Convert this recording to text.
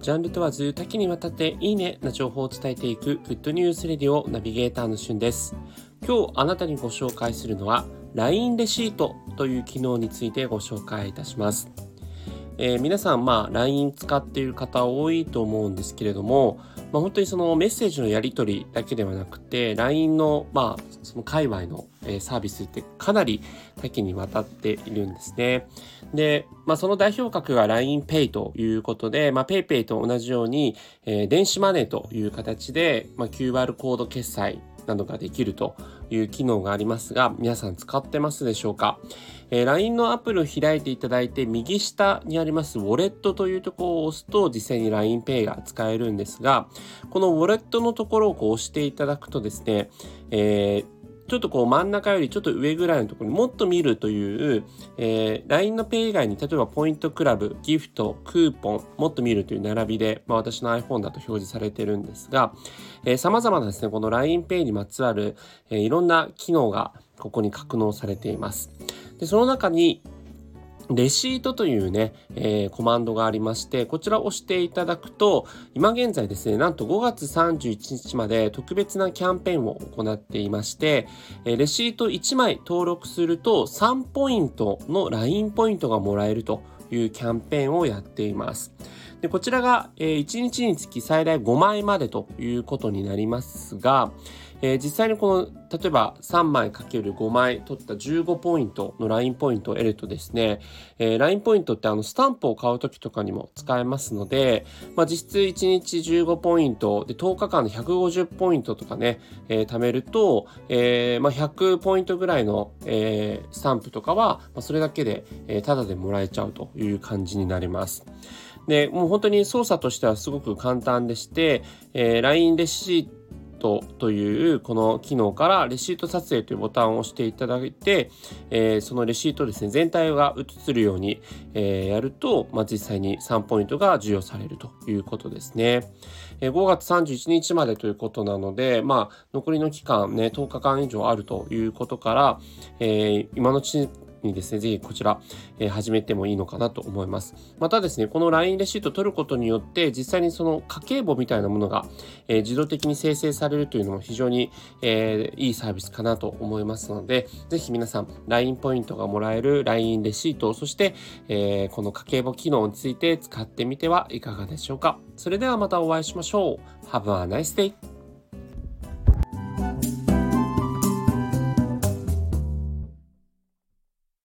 ジャンル問わず多岐にわたっていいねな情報を伝えていくグッドニュースレディオナビゲーターのしゅんです。今日あなたにご紹介するのは LINE レシートという機能についてご紹介いたします。えー、皆さん、まあ、LINE 使っている方多いと思うんですけれども、まあ、本当にそのメッセージのやり取りだけではなくて LINE の,、まあその界隈の、え、サービスってかなり多岐にわたっているんですね。で、まあ、その代表格が LINEPay ということで、まあ、PayPay と同じように、え、電子マネーという形で、まあ、QR コード決済などができるという機能がありますが、皆さん使ってますでしょうか、えー、LINE のアプリを開いていただいて、右下にありますウォレットというところを押すと、実際に LINEPay が使えるんですが、このウォレットのところをこう押していただくとですね、えーちょっとこう真ん中よりちょっと上ぐらいのところにもっと見るという、えー、LINE の Pay 以外に例えばポイントクラブ、ギフト、クーポン、もっと見るという並びで、まあ、私の iPhone だと表示されてるんですが、えー、様々なですね、この LINEPay にまつわる、えー、いろんな機能がここに格納されています。で、その中に、レシートというね、えー、コマンドがありまして、こちらを押していただくと、今現在ですね、なんと5月31日まで特別なキャンペーンを行っていまして、えー、レシート1枚登録すると3ポイントの LINE ポイントがもらえるというキャンペーンをやっています。でこちらが、えー、1日につき最大5枚までということになりますが、えー、実際にこの例えば3枚 ×5 枚取った15ポイントの LINE ポイントを得るとですね、えー、LINE ポイントってあのスタンプを買う時とかにも使えますので、まあ、実質1日15ポイントで10日間で150ポイントとかね、えー、貯めると、えーまあ、100ポイントぐらいの、えー、スタンプとかは、まあ、それだけで、えー、タダでもらえちゃうという感じになります。で、もう本当に操作としてはすごく簡単でして、えー、LINE レシートトというこの機能からレシート撮影というボタンを押していただいて、え、そのレシートですね全体が映るように、え、やると、ま、実際に3ポイントが授与されるということですね。えー、5月31日までということなので、まあ、残りの期間ね10日間以上あるということから、え今のうちにですね、ぜひこちら、えー、始めてもいいのかなと思います。またですね、この LINE レシートを取ることによって、実際にその家計簿みたいなものが、えー、自動的に生成されるというのも非常に、えー、いいサービスかなと思いますので、ぜひ皆さん、LINE ポイントがもらえる LINE レシート、そして、えこの家計簿機能について使ってみてはいかがでしょうか。それではまたお会いしましょう。Have a nice day!